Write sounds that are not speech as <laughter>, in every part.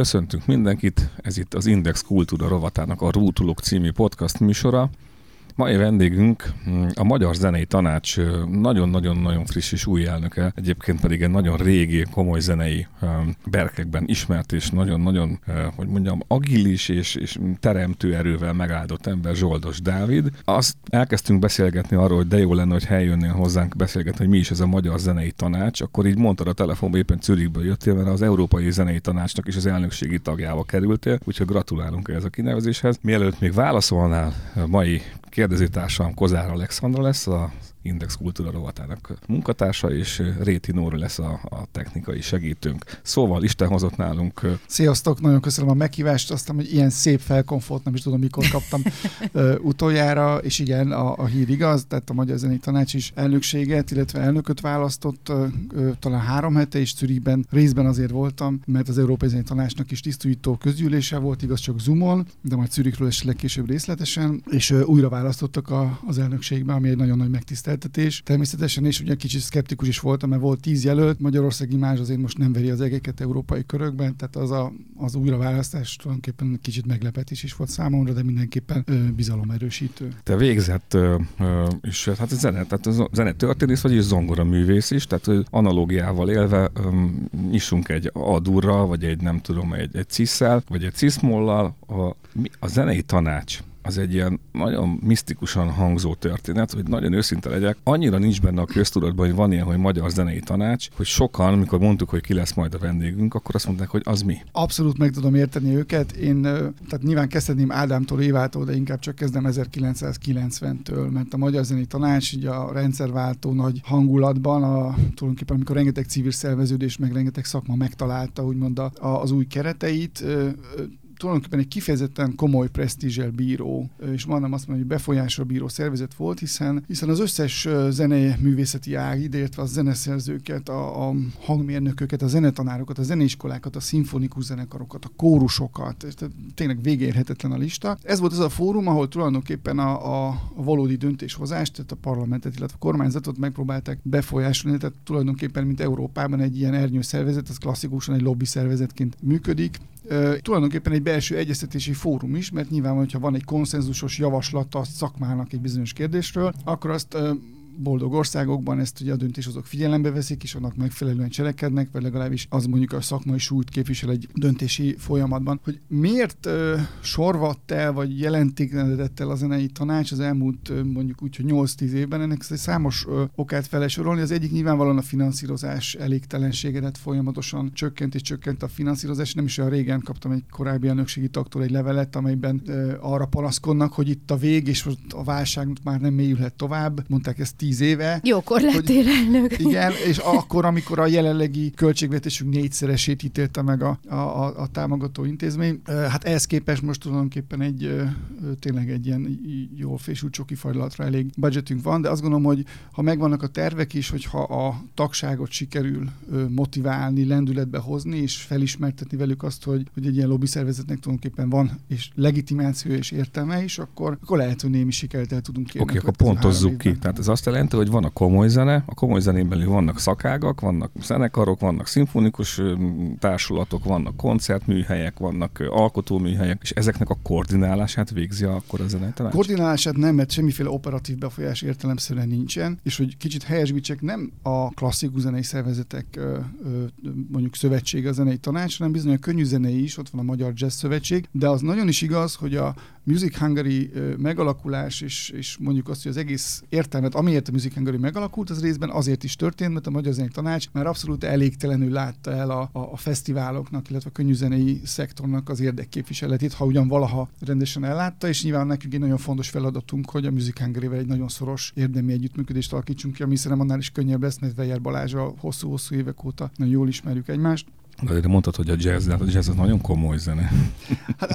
Köszöntünk mindenkit, ez itt az Index Kultúra rovatának a Rútulok című podcast műsora. Mai vendégünk mm, a Magyar Zenei Tanács nagyon-nagyon-nagyon friss és új elnöke, egyébként pedig egy nagyon régi, komoly zenei berkekben ismert és nagyon-nagyon, hogy mondjam, agilis és, és teremtő erővel megáldott ember Zsoldos Dávid. Azt elkezdtünk beszélgetni arról, hogy de jó lenne, hogy eljönnél hozzánk beszélgetni, hogy mi is ez a Magyar Zenei Tanács, akkor így mondtad a telefonban, éppen Zürichből jöttél, mert az Európai Zenei Tanácsnak is az elnökségi tagjába kerültél, úgyhogy gratulálunk ehhez a kinevezéshez. Mielőtt még válaszolnál mai kérdezőtársam Kozár Alexandra lesz, a Index Kultúra rovatának munkatársa, és Réti Nóra lesz a, a technikai segítőnk. Szóval Isten hozott nálunk. Sziasztok, nagyon köszönöm a meghívást, aztán, hogy ilyen szép felkonfort, nem is tudom, mikor kaptam <laughs> utoljára, és igen, a, a hír igaz, tehát a Magyar Zenei Tanács is elnökséget, illetve elnököt választott, talán három hete, és Zürichben részben azért voltam, mert az Európai Zenei Tanácsnak is tisztújító közgyűlése volt, igaz csak Zoomon, de majd Zürichről is legkésőbb részletesen, és újra választottak a, az elnökségbe, ami egy nagyon nagy megtiszteltetés megtiszteltetés. Természetesen is ugye kicsit szkeptikus is voltam, mert volt tíz jelölt, Magyarország imázs azért most nem veri az egeket európai körökben, tehát az a, az újraválasztás tulajdonképpen kicsit meglepetés is volt számomra, de mindenképpen ö, bizalomerősítő. Te végzett, ö, ö, és hát zene, tehát zene történész vagy és zongora művész is, tehát analógiával élve ö, nyissunk egy adurral, vagy egy nem tudom, egy, egy cisszel, vagy egy ciszmollal, a, a zenei tanács az egy ilyen nagyon misztikusan hangzó történet, hogy nagyon őszinte legyek. Annyira nincs benne a köztudatban, hogy van ilyen, hogy magyar zenei tanács, hogy sokan, mikor mondtuk, hogy ki lesz majd a vendégünk, akkor azt mondták, hogy az mi. Abszolút meg tudom érteni őket. Én tehát nyilván kezdeném Ádámtól, Évától, de inkább csak kezdem 1990-től, mert a magyar zenei tanács így a rendszerváltó nagy hangulatban, a, tulajdonképpen amikor rengeteg civil szerveződés, meg rengeteg szakma megtalálta úgymond a, az új kereteit, tulajdonképpen egy kifejezetten komoly presztízsel bíró, és majdnem azt mondom, hogy befolyásra bíró szervezet volt, hiszen, hiszen az összes zenei művészeti ág, ideértve a zeneszerzőket, a, a hangmérnököket, a zenetanárokat, a zeneiskolákat, a szimfonikus zenekarokat, a kórusokat, tehát tényleg végérhetetlen a lista. Ez volt az a fórum, ahol tulajdonképpen a, a, valódi döntéshozást, tehát a parlamentet, illetve a kormányzatot megpróbálták befolyásolni, tehát tulajdonképpen, mint Európában egy ilyen ernyő szervezet, az klasszikusan egy lobby szervezetként működik, tulajdonképpen egy belső egyeztetési fórum is, mert nyilván, hogyha van egy konszenzusos javaslata a szakmának egy bizonyos kérdésről, akkor azt boldog országokban ezt ugye a döntéshozók figyelembe veszik, és annak megfelelően cselekednek, vagy legalábbis az mondjuk a szakmai súlyt képvisel egy döntési folyamatban. Hogy miért uh, sorvadt el, vagy jelentéktelenedett el a zenei tanács az elmúlt uh, mondjuk úgy, hogy 8-10 évben, ennek számos uh, okát felesorolni. Az egyik nyilvánvalóan a finanszírozás elégtelenségedet folyamatosan csökkent és csökkent a finanszírozás. Nem is olyan régen kaptam egy korábbi elnökségi tagtól egy levelet, amelyben uh, arra panaszkodnak, hogy itt a vég, és a válság már nem mélyülhet tovább. Mondták ezt tíz éve. Jókor lettél hogy, elnök. Igen, és akkor, amikor a jelenlegi költségvetésünk négyszeresét ítélte meg a, a, a, a támogató intézmény, hát ehhez képest most tulajdonképpen egy tényleg egy ilyen jól fésült csoki fajlatra elég budgetünk van, de azt gondolom, hogy ha megvannak a tervek is, hogyha a tagságot sikerül motiválni, lendületbe hozni, és felismertetni velük azt, hogy, hogy egy ilyen lobby szervezetnek tulajdonképpen van és legitimáció és értelme is, akkor, akkor lehet, hogy némi sikert el tudunk kérni. Oké, okay, akkor pontozzuk ki. Tehát ez azt jelenti, hogy van a komoly zene, a komoly zenén belül vannak szakágak, vannak zenekarok, vannak szimfonikus társulatok, vannak koncertműhelyek, vannak alkotóműhelyek, és ezeknek a koordinálását végzi akkor a zenetanács? Koordinálását nem, mert semmiféle operatív befolyás értelemszerűen nincsen, és hogy kicsit helyesbítsek, nem a klasszikus zenei szervezetek mondjuk szövetsége a zenei tanács, hanem bizony a könnyű zenei is, ott van a Magyar Jazz Szövetség, de az nagyon is igaz, hogy a Music Hungary megalakulás, és, és mondjuk azt, hogy az egész értelmet, amiért a Music Hungary megalakult, az részben azért is történt, mert a Magyar Zenei Tanács már abszolút elégtelenül látta el a, a, a fesztiváloknak, illetve a könnyűzenei szektornak az érdekképviseletét, ha ugyan valaha rendesen ellátta, és nyilván nekünk egy nagyon fontos feladatunk, hogy a Music hungary egy nagyon szoros érdemi együttműködést alakítsunk ki, ami szerintem annál is könnyebb lesz, mert Vejer Balázs a hosszú-hosszú évek óta nagyon jól ismerjük egymást. De mondtad, hogy a jazz, de hát a jazz az nagyon komoly zene. Hát,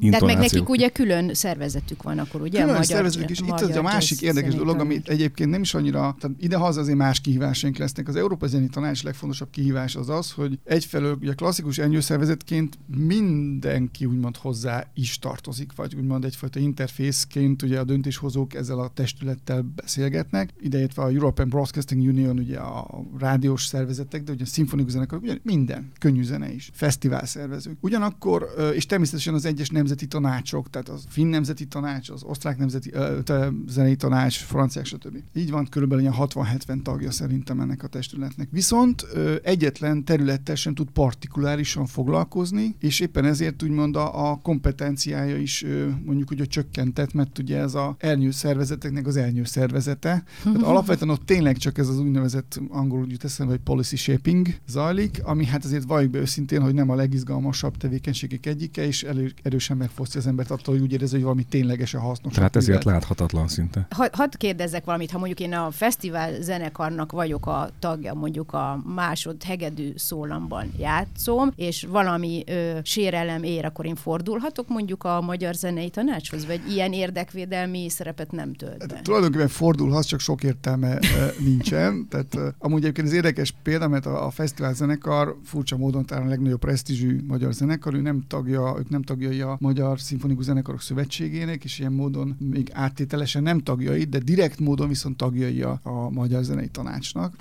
Tehát <laughs> meg nekik ugye külön szervezetük van akkor, ugye? Külön a magyar, szervezetük is. Itt az a másik érdekes dolog, ami egyébként nem is annyira, tehát idehaza azért más kihívásaink lesznek. Az Európai Zeni Tanács legfontosabb kihívás az az, hogy egyfelől ugye klasszikus szervezetként mindenki úgymond hozzá is tartozik, vagy úgymond egyfajta interfészként ugye a döntéshozók ezzel a testülettel beszélgetnek. Ideértve a European Broadcasting Union, ugye a rádiós szervezetek, de ugye a szimfonikus zenekar, ugye minden könnyű zene is, fesztivál szervezők. Ugyanakkor, és természetesen az egyes nemzeti tanácsok, tehát az finn nemzeti tanács, az osztrák nemzeti uh, zenei tanács, franciák, stb. Így van körülbelül 60-70 tagja szerintem ennek a testületnek. Viszont egyetlen területtel sem tud partikulárisan foglalkozni, és éppen ezért úgymond a, a kompetenciája is mondjuk ugye csökkentett, mert ugye ez a elnyő szervezeteknek az elnyő szervezete. Tehát <laughs> alapvetően ott tényleg csak ez az úgynevezett angolul jut eszembe, hogy policy shaping zajlik, ami hát azért valljuk be őszintén, hogy nem a legizgalmasabb tevékenységek egyike, és elő, erősen megfosztja az embert attól, hogy úgy érzi, hogy valami ténylegesen hasznos. Tehát ezért láthatatlan szinte. Ha, hadd kérdezzek valamit, ha mondjuk én a fesztivál zenekarnak vagyok a tagja, mondjuk a másod hegedű szólamban játszom, és valami ö, sérelem ér, akkor én fordulhatok mondjuk a Magyar Zenei Tanácshoz, vagy ilyen érdekvédelmi szerepet nem tölt be? Tulajdonképpen fordulhatsz, csak sok értelme nincsen. Tehát amúgy egyébként az érdekes példa, mert a, a fesztivál zenekar furcsa módon talán a legnagyobb presztízsű magyar zenekar, ő nem tagja, ők nem tagjai a Magyar Szimfonikus Zenekarok Szövetségének, és ilyen módon még áttételesen nem tagjai, de direkt módon viszont tagjai a, a Magyar Zenei Tanácsnak.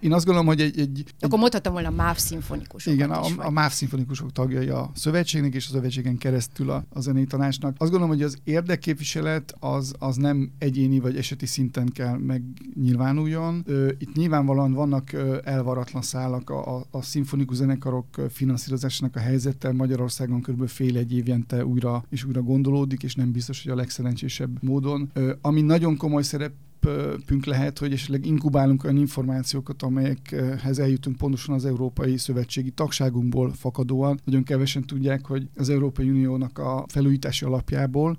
Én azt gondolom, hogy egy... egy Akkor mondhatom volna a MÁV szimfonikusok. Igen, a, a MÁV szimfonikusok tagjai a szövetségnek, és a szövetségen keresztül a, a zenei tanácsnak. Azt gondolom, hogy az érdekképviselet az, az nem egyéni vagy eseti szinten kell megnyilvánuljon. Itt nyilvánvalóan vannak elvaratlan szálak a, a, a szimfonikus zenekarok finanszírozásának a helyzettel Magyarországon kb. fél egy évente újra és újra gondolódik, és nem biztos, hogy a legszerencsésebb módon. Ami nagyon komoly szerep szerepünk lehet, hogy esetleg inkubálunk olyan információkat, amelyekhez eljutunk pontosan az Európai Szövetségi tagságunkból fakadóan. Nagyon kevesen tudják, hogy az Európai Uniónak a felújítási alapjából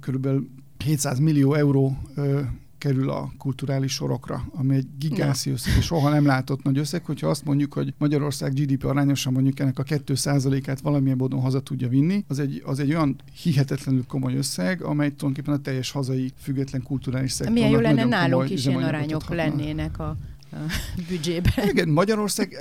körülbelül 700 millió euró kerül a kulturális sorokra, ami egy gigászi összeg, és soha nem látott nagy összeg, hogyha azt mondjuk, hogy Magyarország GDP arányosan mondjuk ennek a 2%-át valamilyen módon haza tudja vinni, az egy, az egy olyan hihetetlenül komoly összeg, amely tulajdonképpen a teljes hazai független kulturális szektornak Milyen jó lenne nálunk is ilyen arányok lennének a, a <laughs> büdzsében. Igen, Magyarország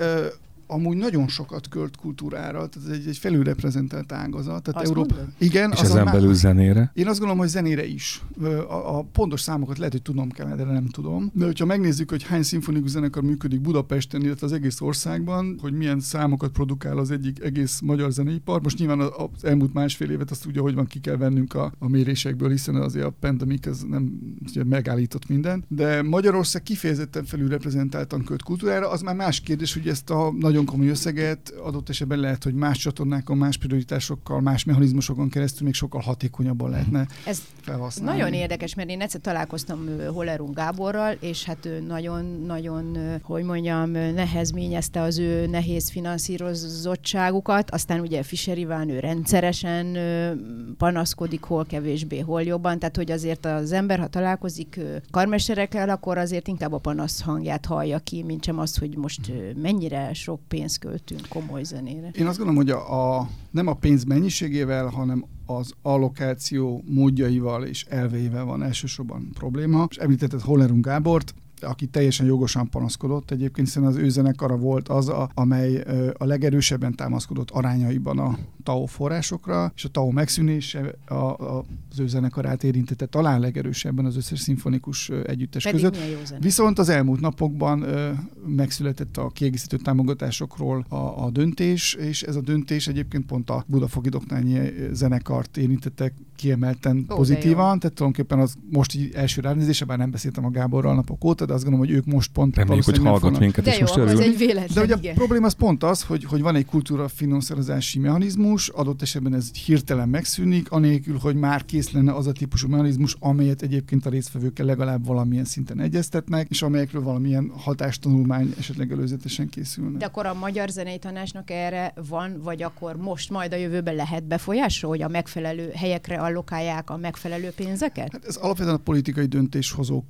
amúgy nagyon sokat költ kultúrára, tehát ez egy, egy felülreprezentált ágazat. Tehát azt Európa... Igen, és ezen belül zenére? Én azt gondolom, hogy zenére is. A, a pontos számokat lehet, hogy tudom kell, de nem tudom. De hogyha megnézzük, hogy hány szimfonikus zenekar működik Budapesten, illetve az egész országban, hogy milyen számokat produkál az egyik egész magyar zeneipar, most nyilván az elmúlt másfél évet azt ugye, hogy van ki kell vennünk a, a mérésekből, hiszen azért a pandemik ez nem ugye megállított minden. De Magyarország kifejezetten felülreprezentáltan költ kultúrára, az már más kérdés, hogy ezt a nagyon nagyon komoly összeget, adott esetben lehet, hogy más csatornákon, más prioritásokkal, más mechanizmusokon keresztül még sokkal hatékonyabban lehetne Ez felhasználni. Nagyon érdekes, mert én egyszer találkoztam Hollerung Gáborral, és hát nagyon-nagyon, hogy mondjam, nehezményezte az ő nehéz finanszírozottságukat, aztán ugye Fischer Iván, ő rendszeresen panaszkodik, hol kevésbé, hol jobban, tehát hogy azért az ember, ha találkozik karmesterekkel, akkor azért inkább a panasz hangját hallja ki, mint sem az, hogy most mennyire sok pénzt költünk komoly zenére. Én azt gondolom, hogy a, a, nem a pénz mennyiségével, hanem az allokáció módjaival és elveivel van elsősorban probléma. És említetted Hollerung Gábort, aki teljesen jogosan panaszkodott egyébként, hiszen az ő zenekara volt az, a, amely a legerősebben támaszkodott arányaiban a TAO forrásokra, és a TAO megszűnése a, a, az ő zenekarát érintette talán legerősebben az összes szimfonikus együttes Pedig között. Viszont az elmúlt napokban ö, megszületett a kiegészítő támogatásokról a, a döntés, és ez a döntés egyébként pont a Budafoki Doknányi zenekart érintette kiemelten Ó, pozitívan, tehát tulajdonképpen az most így első ránézése, bár nem beszéltem a Gáborral napok óta, de azt gondolom, hogy ők most pont Reméljük, hogy hallgat fognak. minket, de és jó, most örül. egy véletlen, De ugye a probléma az pont az, hogy, hogy van egy kultúra finanszírozási mechanizmus, adott esetben ez hirtelen megszűnik, anélkül, hogy már kész lenne az a típusú mechanizmus, amelyet egyébként a résztvevőkkel legalább valamilyen szinten egyeztetnek, és amelyekről valamilyen hatástanulmány esetleg előzetesen készülne. De akkor a Magyar Zenei Tanácsnak erre van, vagy akkor most majd a jövőben lehet befolyása, hogy a megfelelő helyekre allokálják a megfelelő pénzeket? Hát ez alapvetően a politikai döntéshozók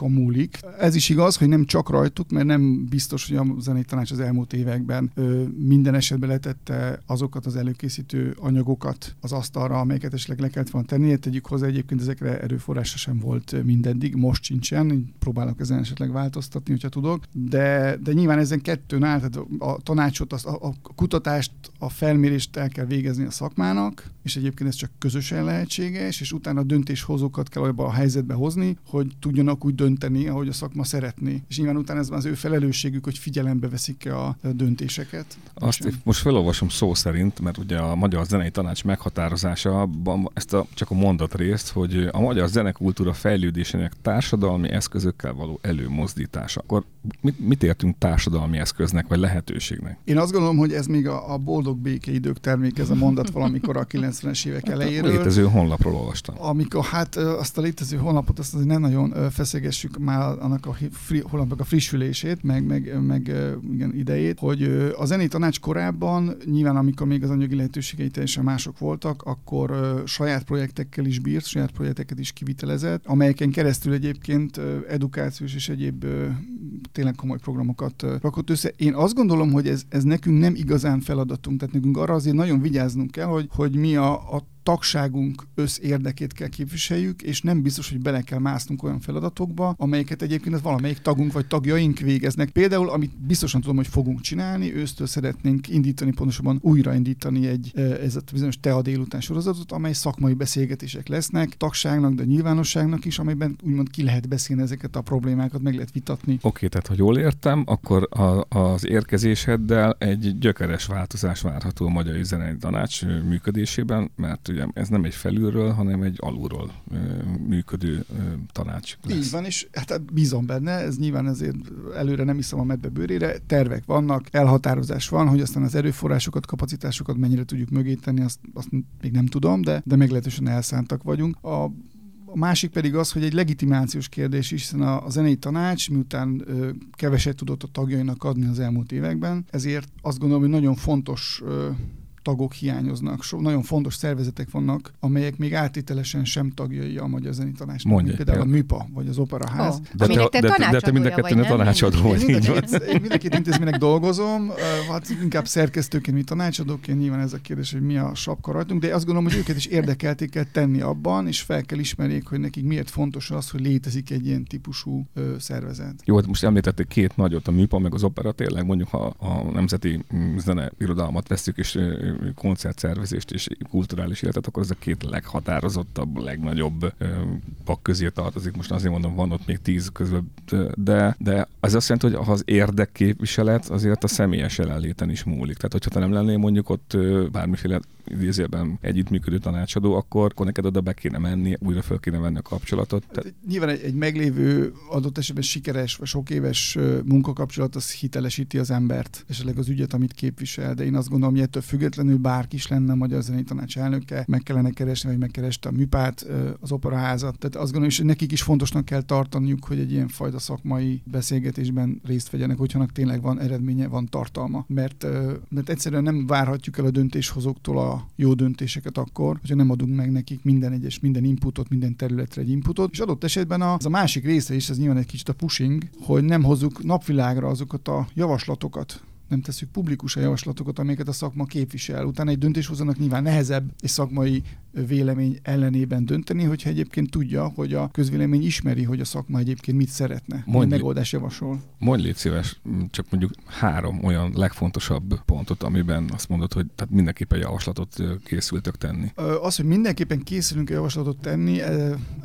múlik. Ez is igaz, hogy nem csak rajtuk, mert nem biztos, hogy a zenei tanács az elmúlt években ö, minden esetben letette azokat az elő előkészítő anyagokat az asztalra, amelyeket esetleg le kellett volna tenni. Tegyük hozzá egyébként ezekre erőforrása sem volt mindeddig, most sincsen, próbálok ezen esetleg változtatni, hogyha tudok, de, de nyilván ezen kettőn áll, tehát a tanácsot, a, a kutatást, a felmérést el kell végezni a szakmának, és egyébként ez csak közösen lehetséges, és utána a döntéshozókat kell abba a helyzetbe hozni, hogy tudjanak úgy dönteni, ahogy a szakma szeretné. És nyilván utána ez az ő felelősségük, hogy figyelembe veszik a döntéseket. Azt most felolvasom szó szerint, mert ugye a Magyar Zenei Tanács meghatározása, ezt a, csak a mondat részt, hogy a magyar zenekultúra fejlődésének társadalmi eszközökkel való előmozdítása. Akkor mit, mit értünk társadalmi eszköznek, vagy lehetőségnek? Én azt gondolom, hogy ez még a, a boldog békeidők termék, ez a mondat valamikor a 90-es évek hát elejéről. A létező honlapról olvastam. Amikor hát azt a létező honlapot, azt azért nem nagyon feszegessük már annak a fri, honlapnak a frissülését, meg, meg, meg igen, idejét, hogy a zenei tanács korábban, nyilván amikor még az anyagi lehetőségei teljesen mások voltak, akkor saját projektekkel is bírt, saját projekteket is kivitelezett, amelyeken keresztül egyébként edukációs és egyéb tényleg komoly programokat rakott össze. Én azt gondolom, hogy ez, ez nekünk nem igazán feladatunk, tehát nekünk arra azért nagyon vigyáznunk kell, hogy, hogy mi a, a tagságunk összérdekét kell képviseljük, és nem biztos, hogy bele kell másznunk olyan feladatokba, amelyeket egyébként az valamelyik tagunk vagy tagjaink végeznek. Például, amit biztosan tudom, hogy fogunk csinálni, ősztől szeretnénk indítani, pontosabban újraindítani egy ez a bizonyos TEA délután sorozatot, amely szakmai beszélgetések lesznek, tagságnak, de nyilvánosságnak is, amelyben úgymond ki lehet beszélni ezeket a problémákat, meg lehet vitatni. Oké, okay, tehát ha jól értem, akkor a, az érkezéseddel egy gyökeres változás várható a Magyar Zenei Tanács működésében, mert ugye ez nem egy felülről, hanem egy alulról működő tanács lesz. Így van, és hát bízom benne, ez nyilván azért előre nem iszom a medve bőrére, tervek vannak, elhatározás van, hogy aztán az erőforrásokat, kapacitásokat mennyire tudjuk mögé tenni, azt, azt még nem tudom, de, de meglehetősen elszántak vagyunk. A a másik pedig az, hogy egy legitimációs kérdés is, hiszen a, a zenei tanács, miután ö, keveset tudott a tagjainak adni az elmúlt években, ezért azt gondolom, hogy nagyon fontos ö, tagok hiányoznak. So, nagyon fontos szervezetek vannak, amelyek még áttételesen sem tagjai a Magyar Zeni Tanácsnak. Mondja, például a MIPA, vagy az Operaház. Oh, de, te, te, de, de te mind a kettőn tanácsadó vagy. Én mind a két intézménynek dolgozom, hát inkább szerkesztőként, mint tanácsadóként, nyilván ez a kérdés, hogy mi a sapka rajtunk, de azt gondolom, hogy őket is érdekelték kell tenni abban, és fel kell ismerjék, hogy nekik miért fontos az, hogy létezik egy ilyen típusú ö, szervezet. Jó, hát most említették két nagyot, a MIPA, meg az Opera, tényleg mondjuk, ha a Nemzeti Zene Irodalmat veszük, és koncertszervezést és kulturális életet, akkor ez a két leghatározottabb, legnagyobb pak közé tartozik. Most azért mondom, van ott még tíz közül, de, de az azt jelenti, hogy az érdekképviselet azért a személyes jelenléten is múlik. Tehát, hogyha te nem lennél mondjuk ott bármiféle idézőben együttműködő tanácsadó, akkor, akkor neked oda be kéne menni, újra fel kéne venni a kapcsolatot. Tehát... Hát, nyilván egy, egy meglévő adott esetben sikeres vagy sok éves munkakapcsolat az hitelesíti az embert, esetleg az ügyet, amit képvisel, de én azt gondolom, hogy ettől függetlenül bárki is lenne a Magyar Zenei Tanács elnöke, meg kellene keresni, vagy megkereste a műpát, az operaházat. Tehát azt gondolom, hogy nekik is fontosnak kell tartaniuk, hogy egy ilyen fajta szakmai beszélgetésben részt vegyenek, hogyha tényleg van eredménye, van tartalma. Mert, mert egyszerűen nem várhatjuk el a döntéshozóktól a jó döntéseket akkor, hogyha nem adunk meg nekik minden egyes, minden inputot, minden területre egy inputot. És adott esetben az a másik része is, ez nyilván egy kicsit a pushing, hogy nem hozzuk napvilágra azokat a javaslatokat, nem tesszük publikus a javaslatokat, amelyeket a szakma képvisel. Utána egy döntéshozónak nyilván nehezebb egy szakmai vélemény ellenében dönteni, hogyha egyébként tudja, hogy a közvélemény ismeri, hogy a szakma egyébként mit szeretne, mondj, megoldás javasol. Mondj légy szíves, csak mondjuk három olyan legfontosabb pontot, amiben azt mondod, hogy tehát mindenképpen javaslatot készültök tenni. Az, hogy mindenképpen készülünk a javaslatot tenni,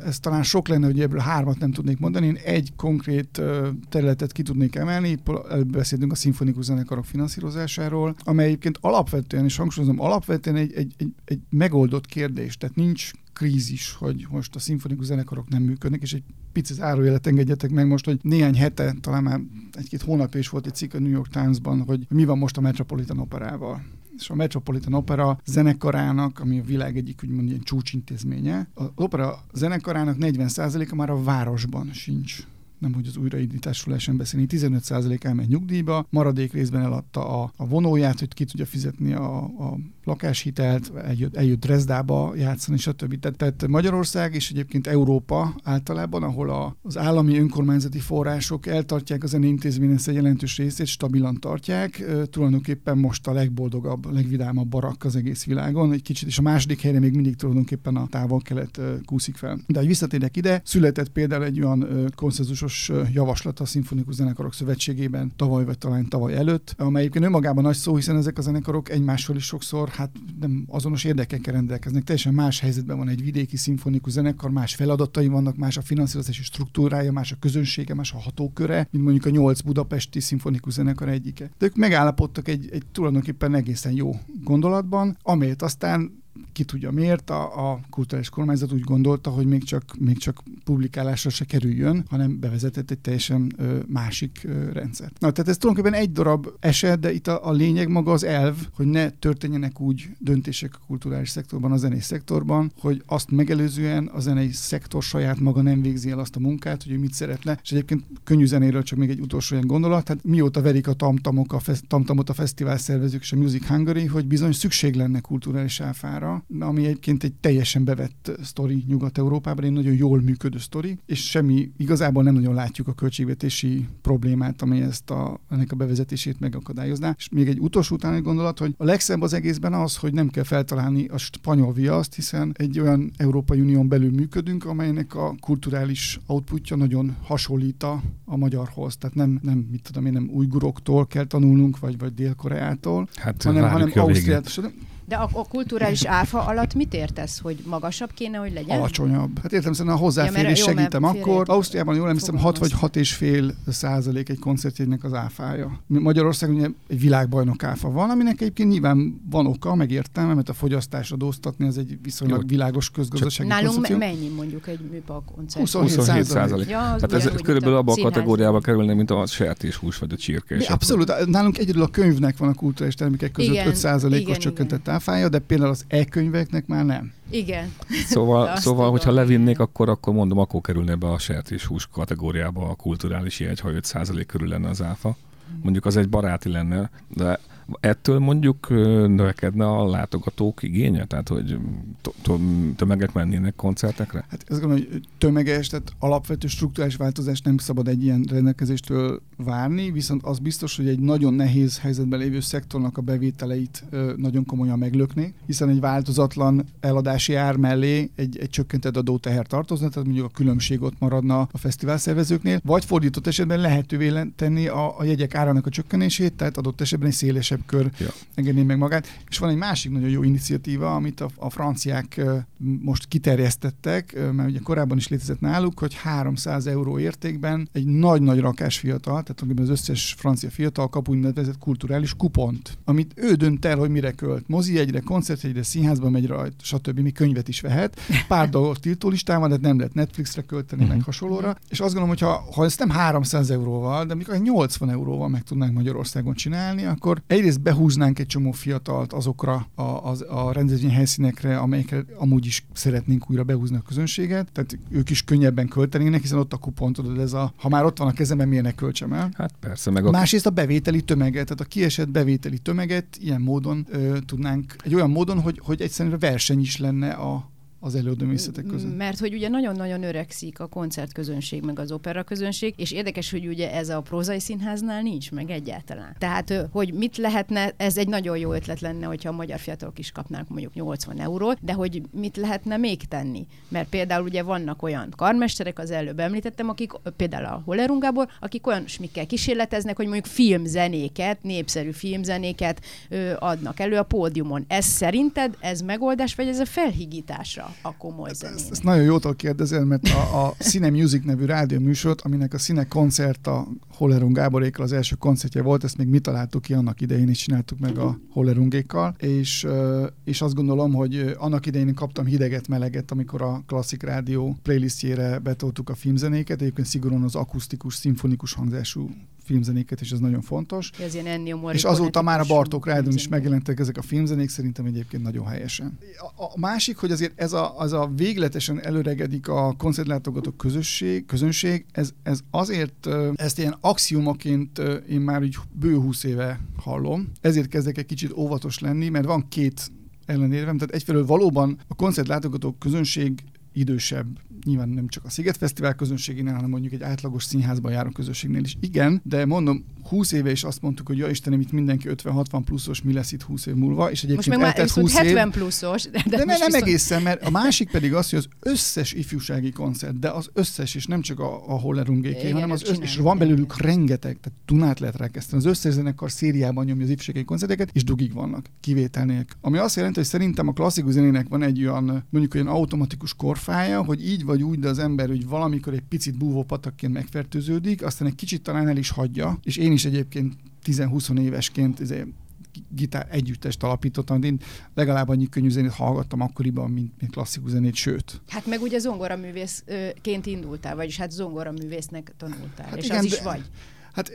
ez talán sok lenne, hogy ebből hármat nem tudnék mondani. Én egy konkrét területet ki tudnék emelni, előbb beszéltünk a szimfonikus zenekarok finanszírozásáról, amely egyébként alapvetően, és hangsúlyozom, alapvetően egy, egy, egy, egy megoldott kérdés kérdés, tehát nincs krízis, hogy most a szimfonikus zenekarok nem működnek, és egy pici zárójelet engedjetek meg most, hogy néhány hete, talán már egy-két hónapja is volt egy cikk a New York Times-ban, hogy mi van most a Metropolitan Operával és a Metropolitan Opera zenekarának, ami a világ egyik úgymond ilyen csúcsintézménye, az opera zenekarának 40%-a már a városban sincs nem hogy az újraindításról lehessen beszélni, 15% elmegy nyugdíjba, maradék részben eladta a, a vonóját, hogy ki tudja fizetni a, a lakáshitelt, eljött, eljött Dresdába játszani, stb. Tehát, tehát Magyarország és egyébként Európa általában, ahol a, az állami önkormányzati források eltartják az intézmény egy jelentős részét, stabilan tartják, tulajdonképpen most a legboldogabb, legvidámabb barak az egész világon, egy kicsit, és a második helyre még mindig tulajdonképpen a távol-kelet kúszik fel. De hogy visszatérek ide, született például egy olyan konszenzusos javaslat a Szimfonikus Zenekarok Szövetségében tavaly vagy talán tavaly előtt, amely egyébként önmagában nagy szó, hiszen ezek a zenekarok egymással is sokszor hát nem azonos érdekekkel rendelkeznek. Teljesen más helyzetben van egy vidéki szimfonikus zenekar, más feladatai vannak, más a finanszírozási struktúrája, más a közönsége, más a hatóköre, mint mondjuk a nyolc budapesti szimfonikus zenekar egyike. De ők megállapodtak egy, egy tulajdonképpen egészen jó gondolatban, amelyet aztán ki tudja miért, a, a kulturális kormányzat úgy gondolta, hogy még csak, még csak publikálásra se kerüljön, hanem bevezetett egy teljesen ö, másik ö, rendszert. Na, tehát ez tulajdonképpen egy darab eset, de itt a, a lényeg maga az elv, hogy ne történjenek úgy döntések a kulturális szektorban, a zenei szektorban, hogy azt megelőzően a zenei szektor saját maga nem végzi el azt a munkát, hogy ő mit szeretne. És egyébként könnyű zenéről csak még egy utolsó ilyen gondolat, tehát mióta verik a tamtamok, a fesz, tamtamot a fesztivál szervezők és a Music Hungary, hogy bizony szükség lenne kulturális áfára, ami egyébként egy teljesen bevett sztori Nyugat-Európában, egy nagyon jól működő sztori, és semmi, igazából nem nagyon látjuk a költségvetési problémát, ami ezt a, ennek a bevezetését megakadályozná. És még egy utolsó utáni gondolat, hogy a legszebb az egészben az, hogy nem kell feltalálni a spanyol viaszt, hiszen egy olyan Európai Unión belül működünk, amelynek a kulturális outputja nagyon hasonlít a, a magyarhoz. Tehát nem, nem, mit tudom én, nem ujguroktól kell tanulnunk, vagy, vagy Dél-Koreától, hát, hanem, hanem Ausztriától. De a, a kulturális áfa alatt mit értesz, hogy magasabb kéne, hogy legyen? Alacsonyabb. Hát értem szerint a hozzáférés ja, segítem jó, akkor. Ausztriában jól emlékszem, 6 vagy 6 és fél százalék egy koncertjének az áfája. Magyarországon ugye egy világbajnok áfa van, aminek egyébként nyilván van oka, megértem, mert a fogyasztás adóztatni az egy viszonylag jó. világos közgazdasági Nálunk koncepció. mennyi mondjuk egy műpa koncert? 27 százalék. Ja, hát ez körülbelül abban a kategóriába kerülne, mint a sertéshús vagy a csirke. Abszolút. Nálunk egyedül a könyvnek van a kulturális termékek között 5 százalékos csökkentett áfája, de például az e-könyveknek már nem. Igen. Szóval, szóval hogyha levinnék, akkor, akkor mondom, akkor kerülne be a sertéshús kategóriába a kulturális jegy, ha 5% körül lenne az áfa. Mondjuk az egy baráti lenne, de ettől mondjuk növekedne a látogatók igénye? Tehát, hogy tömegek mennének koncertekre? Hát ez gondolom, hogy tömeges, tehát alapvető struktúrás változást nem szabad egy ilyen rendelkezéstől várni, viszont az biztos, hogy egy nagyon nehéz helyzetben lévő szektornak a bevételeit nagyon komolyan meglökni, hiszen egy változatlan eladási ár mellé egy, egy csökkentett adóteher tartozna, tehát mondjuk a különbség ott maradna a fesztivál szervezőknél, vagy fordított esetben lehetővé tenni a, a jegyek árának a csökkenését, tehát adott esetben egy szélesebb szélesebb kör ja. engedné meg magát. És van egy másik nagyon jó iniciatíva, amit a, a franciák most kiterjesztettek, mert ugye korábban is létezett náluk, hogy 300 euró értékben egy nagy-nagy rakás fiatal, tehát az összes francia fiatal kap úgynevezett kulturális kupont, amit ő dönt el, hogy mire költ. Mozi egyre, koncertjegyre, színházba megy rajt, stb. Mi könyvet is vehet. Pár <laughs> dolgot tiltó listán de nem lehet Netflixre költeni, meg mhm. hasonlóra. És azt gondolom, hogy ha, ha ezt nem 300 euróval, de mikor 80 euróval meg tudnánk Magyarországon csinálni, akkor egyrészt egyrészt behúznánk egy csomó fiatalt azokra a, a, a rendezvény helyszínekre, amelyekre amúgy is szeretnénk újra behúzni a közönséget, tehát ők is könnyebben költenének, hiszen ott a kupon, tudod, ez a, ha már ott van a kezemben, milyenek költsem el. Hát persze, meg a... Másrészt a bevételi tömeget, tehát a kiesett bevételi tömeget ilyen módon ö, tudnánk, egy olyan módon, hogy, hogy egyszerűen verseny is lenne a, az előadóművészetek között. Mert hogy ugye nagyon-nagyon öregszik a koncertközönség, meg az opera közönség, és érdekes, hogy ugye ez a prózai színháznál nincs meg egyáltalán. Tehát, hogy mit lehetne, ez egy nagyon jó ötlet lenne, hogyha a magyar fiatalok is kapnánk mondjuk 80 eurót, de hogy mit lehetne még tenni? Mert például ugye vannak olyan karmesterek, az előbb említettem, akik például a Hollerungából, akik olyan smikkel kísérleteznek, hogy mondjuk filmzenéket, népszerű filmzenéket ö, adnak elő a pódiumon. Ez szerinted ez megoldás, vagy ez a felhigításra? A komoly zenén. Ezt, ezt nagyon jótól kérdezel, mert a, a Cine Music nevű rádióműsort, aminek a Cine koncert a Hollerung Gáborékkal az első koncertje volt, ezt még mi találtuk ki annak idején, és csináltuk meg a Hollerungékkal, és, és azt gondolom, hogy annak idején kaptam hideget, meleget, amikor a klasszik rádió playlistjére betoltuk a filmzenéket, egyébként szigorúan az akusztikus, szimfonikus hangzású filmzenéket, és ez nagyon fontos. Ez ilyen Ennio és azóta már a Bartók Rádion is megjelentek ezek a filmzenék, szerintem egyébként nagyon helyesen. A, a másik, hogy azért ez a, az a végletesen előregedik a koncertlátogatók közösség, közönség, ez, ez azért, ezt ilyen axiumaként én már úgy bő húsz éve hallom, ezért kezdek egy kicsit óvatos lenni, mert van két ellenérvem, tehát egyfelől valóban a koncertlátogatók közönség idősebb, nyilván nem csak a Sziget Fesztivál közönségénél, hanem mondjuk egy átlagos színházban járó közönségnél is. Igen, de mondom, 20 éve is azt mondtuk, hogy ja Istenem, itt mindenki 50-60 pluszos, mi lesz itt 20 év múlva, és egyébként most meg már 20 70 év, pluszos. De, de, nem viszont... egészen, mert a másik pedig az, hogy az összes ifjúsági koncert, de az összes, és nem csak a, a Hollerungéké, hanem az összes, és van belőlük rengeteg, tehát tunát lehet rákezdeni. Az összes zenekar szériában nyomja az ifjúsági koncerteket, és dugig vannak, kivétel nélkül. Ami azt jelenti, hogy szerintem a klasszikus zenének van egy olyan, mondjuk olyan automatikus korfája, hogy így vagy úgy, de az ember hogy valamikor egy picit búvó patakként megfertőződik, aztán egy kicsit talán el is hagyja, és én is egyébként 10-20 évesként izé, gitár együttest alapítottam, én legalább annyi könnyű zenét hallgattam akkoriban, mint, mint klasszikus zenét, sőt. Hát meg ugye zongoraművészként indultál, vagyis hát zongoraművésznek tanultál, hát és igen, az is de, vagy. Hát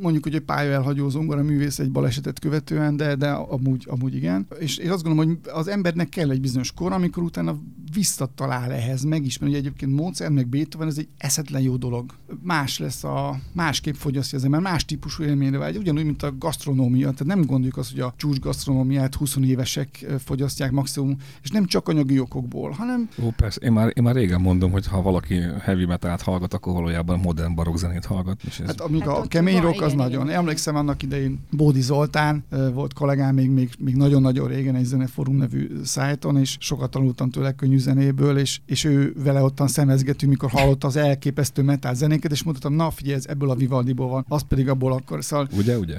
mondjuk, hogy egy pályaelhagyó zongora művész egy balesetet követően, de, de amúgy, amúgy igen. És én azt gondolom, hogy az embernek kell egy bizonyos kor, amikor utána visszatalál ehhez, megismer, hogy egyébként Mozart meg Beethoven, ez egy eszetlen jó dolog. Más lesz a, másképp fogyasztja az ember, más típusú élményre vágy, ugyanúgy, mint a gasztronómia. Tehát nem gondoljuk azt, hogy a csúcs gasztronómiát 20 évesek fogyasztják maximum, és nem csak anyagi okokból, hanem... Ó, persze, én már, én már régen mondom, hogy ha valaki heavy metalt hallgat, akkor valójában modern barokk zenét hallgat. És ez... Hát amíg hát a kemény rock az igen, nagyon. Igen. Emlékszem annak idején Bódi Zoltán volt kollégám még, még, még nagyon-nagyon régen egy zeneforum nevű szájton, és sokat tanultam tőle könnyű zenéből, és, és ő vele ottan szemezgetünk, mikor hallotta az elképesztő metal zenéket, és mondtam, na figyelj, ez ebből a Vivaldiból van, az pedig abból akkor, szóval ugye, ugye?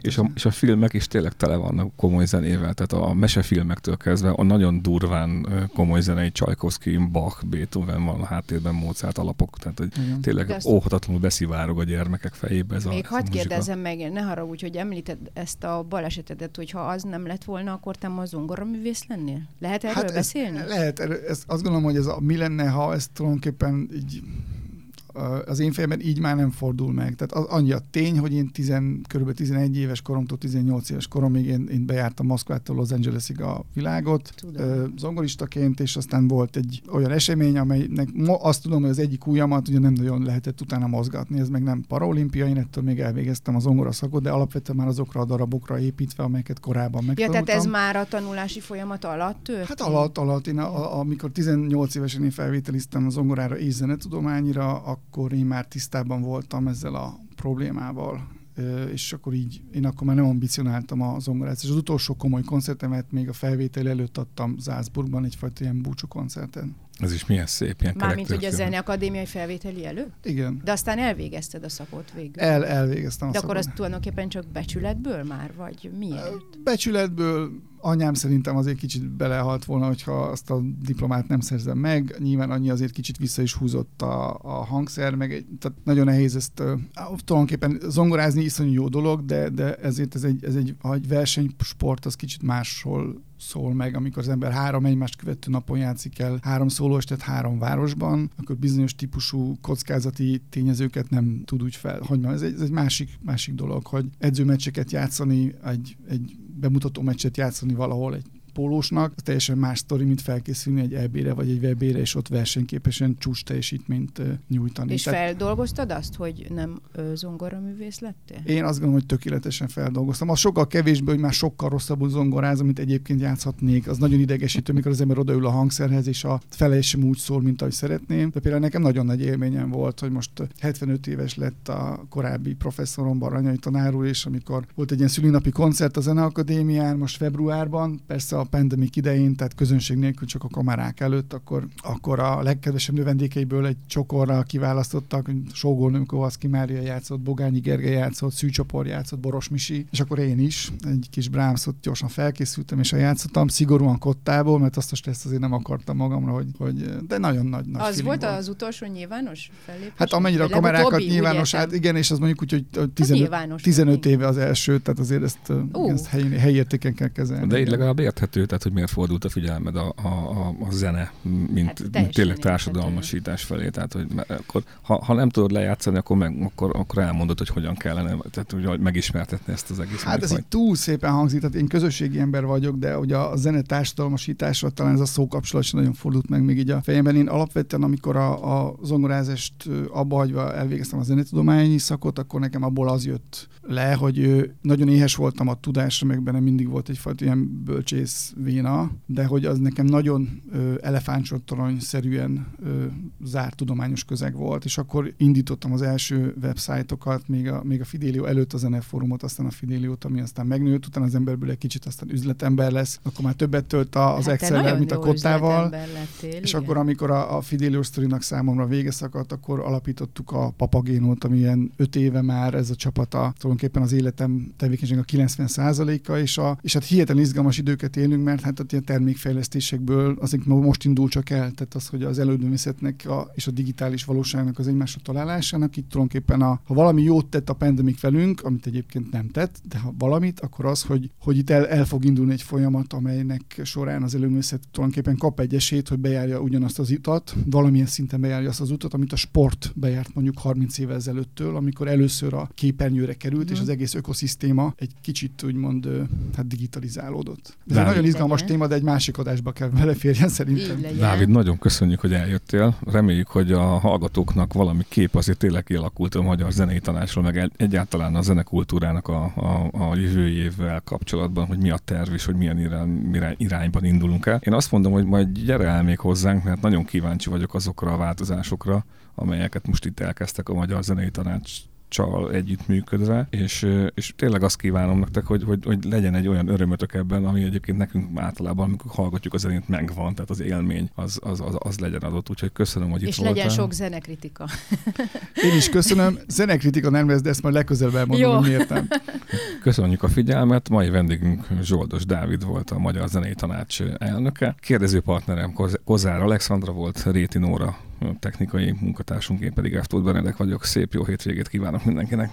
És a, és a filmek is tényleg tele vannak komoly zenével, tehát a mesefilmektől kezdve a nagyon durván komoly zenei Csajkovszki, Bach, Beethoven van a háttérben, Mozart alapok, tehát hogy Igen. tényleg óhatatlanul beszivárog a gyermekek fejébe ez Még a hadd kérdezem meg, ne haragudj, hogy említed ezt a balesetedet, hogy ha az nem lett volna, akkor te ma zongoraművész lennél? Lehet erről hát beszélni? Ez, lehet, ez, azt gondolom, hogy ez a, mi lenne, ha ez tulajdonképpen így az én fejemben így már nem fordul meg. Tehát az, annyi a tény, hogy én tizen, kb. 11 éves koromtól 18 éves koromig én, én bejártam Moszkvától Los Angelesig a világot Tudom. zongoristaként, és aztán volt egy olyan esemény, amelynek azt tudom, hogy az egyik ujjamat ugye nem nagyon lehetett utána mozgatni, ez meg nem paraolimpia, én ettől még elvégeztem a zongora szakot, de alapvetően már azokra a darabokra építve, amelyeket korábban megtanultam. Ja, tehát ez már a tanulási folyamat alatt történt? Hát alatt, alatt. Én a, a, amikor 18 évesen én felvételiztem a zongorára és zenetudományira, akkor én már tisztában voltam ezzel a problémával, és akkor így, én akkor már nem ambicionáltam a zongorát. És az utolsó komoly koncertemet még a felvétel előtt adtam Zászburgban, egyfajta ilyen búcsú koncerten. Ez is milyen szép, ilyen Mármint, hogy a Zeneakadémiai felvételi előtt? Igen. De aztán elvégezted a szakot végül. El, elvégeztem a De szakot. akkor az tulajdonképpen csak becsületből már, vagy miért? Becsületből, anyám szerintem azért kicsit belehalt volna, hogyha azt a diplomát nem szerzem meg. Nyilván annyi azért kicsit vissza is húzott a, a hangszer, meg egy, tehát nagyon nehéz ezt uh, tulajdonképpen zongorázni iszonyú jó dolog, de, de ezért ez egy, ez egy, egy versenysport, az kicsit máshol szól meg, amikor az ember három egymást követő napon játszik el három szólóestet három városban, akkor bizonyos típusú kockázati tényezőket nem tud úgy fel. Hogy ez egy, ez egy másik, másik dolog, hogy edzőmeccseket játszani, egy, egy bemutató meccset játszani valahol egy pólósnak, az teljesen más sztori, mint felkészülni egy EB-re vagy egy wb re és ott versenyképesen csúcs teljesítményt nyújtani. És Tehát, feldolgoztad azt, hogy nem zongoraművész lettél? Én azt gondolom, hogy tökéletesen feldolgoztam. Az sokkal kevésbé, hogy már sokkal rosszabbul zongorázom, mint egyébként játszhatnék. Az nagyon idegesítő, mikor az ember odaül a hangszerhez, és a fele sem úgy szól, mint ahogy szeretném. De például nekem nagyon nagy élményem volt, hogy most 75 éves lett a korábbi professzorom Baranyai tanár úr, és amikor volt egy ilyen szülinapi koncert a Zeneakadémián, most februárban, persze a pandemik idején, tehát közönség nélkül csak a kamerák előtt, akkor, akkor a legkedvesebb növendékeiből egy csokorra kiválasztottak, Sógor Kovászki Mária játszott, Bogányi Gergely játszott, Szűcsopor játszott, Boros Misi, és akkor én is egy kis brámszot gyorsan felkészültem, és a játszottam szigorúan kottából, mert azt a stressz azért nem akartam magamra, hogy, hogy de nagyon nagy, nagy Az volt, volt az utolsó nyilvános fellépés? Hát amennyire a kamerákat Legutóbbi, nyilvános, hát igen, és az mondjuk úgy, hogy 15, hát 15 éve az első, tehát azért ezt, uh, ezt helyi, helyi értéken kell kezelni. De így legalább érthet érthető, tehát hogy miért fordult a figyelmed a, a, a, a zene, mint, hát mint tényleg társadalmasítás felé. Tehát, hogy akkor, ha, ha nem tudod lejátszani, akkor, meg, akkor, akkor elmondod, hogy hogyan kellene, tehát hogy megismertetni ezt az egész. Hát ez így túl szépen hangzik, tehát én közösségi ember vagyok, de hogy a zene társadalmasításra talán ez a szókapcsolat sem nagyon fordult meg még így a fejemben. Én alapvetően, amikor a, a zongorázást abba hagyva elvégeztem a zenetudományi szakot, akkor nekem abból az jött le, hogy nagyon éhes voltam a tudásra, meg benne mindig volt egyfajta ilyen bölcsész véna, de hogy az nekem nagyon elefántcsottorony-szerűen zárt tudományos közeg volt, és akkor indítottam az első websájtokat, még a, még a Fidelio előtt a zeneforumot, aztán a Fideliót, ami aztán megnőtt, utána az emberből egy kicsit aztán üzletember lesz, akkor már többet tölt az hát excel mint a kottával. Lettél, és igen. akkor, amikor a, a Fidelio sztorinak számomra vége szakadt, akkor alapítottuk a Papagénót, ami ilyen öt éve már ez a csapata tulajdonképpen az életem tevékenység a 90%-a, és, a, és hát hihetetlen izgalmas időket élünk, mert hát a termékfejlesztésekből azért most indul csak el, tehát az, hogy az elődművészetnek a, és a digitális valóságnak az egymásra találásának, itt tulajdonképpen a, ha valami jót tett a pandemik velünk, amit egyébként nem tett, de ha valamit, akkor az, hogy, hogy itt el, el fog indulni egy folyamat, amelynek során az előművészet tulajdonképpen kap egy esélyt, hogy bejárja ugyanazt az utat, valamilyen szinten bejárja azt az utat, amit a sport bejárt mondjuk 30 évvel ezelőttől, amikor először a képernyőre került, mm. és az egész ökoszisztéma egy kicsit úgymond hát digitalizálódott. Ez egy nagyon izgalmas téma, de egy másik adásba kell beleférjen szerintem. Dávid, nagyon köszönjük, hogy eljöttél. Reméljük, hogy a hallgatóknak valami kép azért tényleg kialakult a magyar zenei tanácsról, meg egyáltalán a zenekultúrának a, a, a jövőjével kapcsolatban, hogy mi a terv és hogy milyen irány, irányban indulunk el. Én azt mondom, hogy majd gyere el még hozzánk, mert nagyon kíváncsi vagyok azokra a változásokra, amelyeket most itt elkezdtek a Magyar Zenei Tanács csal együttműködve, és, és tényleg azt kívánom nektek, hogy, hogy, hogy legyen egy olyan örömötök ebben, ami egyébként nekünk általában, amikor hallgatjuk a zenét, megvan, tehát az élmény az, az, az, az legyen adott. Úgyhogy köszönöm, hogy és itt És legyen sok zenekritika. <laughs> Én is köszönöm. Zenekritika nem lesz, de ezt majd legközelebb elmondom, Jó. hogy miért nem. <laughs> Köszönjük a figyelmet. Mai vendégünk Zsoldos Dávid volt, a Magyar Zenei Tanács elnöke. Kérdező partnerem Kozár Alexandra volt, Réti Nóra technikai munkatársunk, én pedig Eftót Benedek vagyok. Szép jó hétvégét kívánok mindenkinek!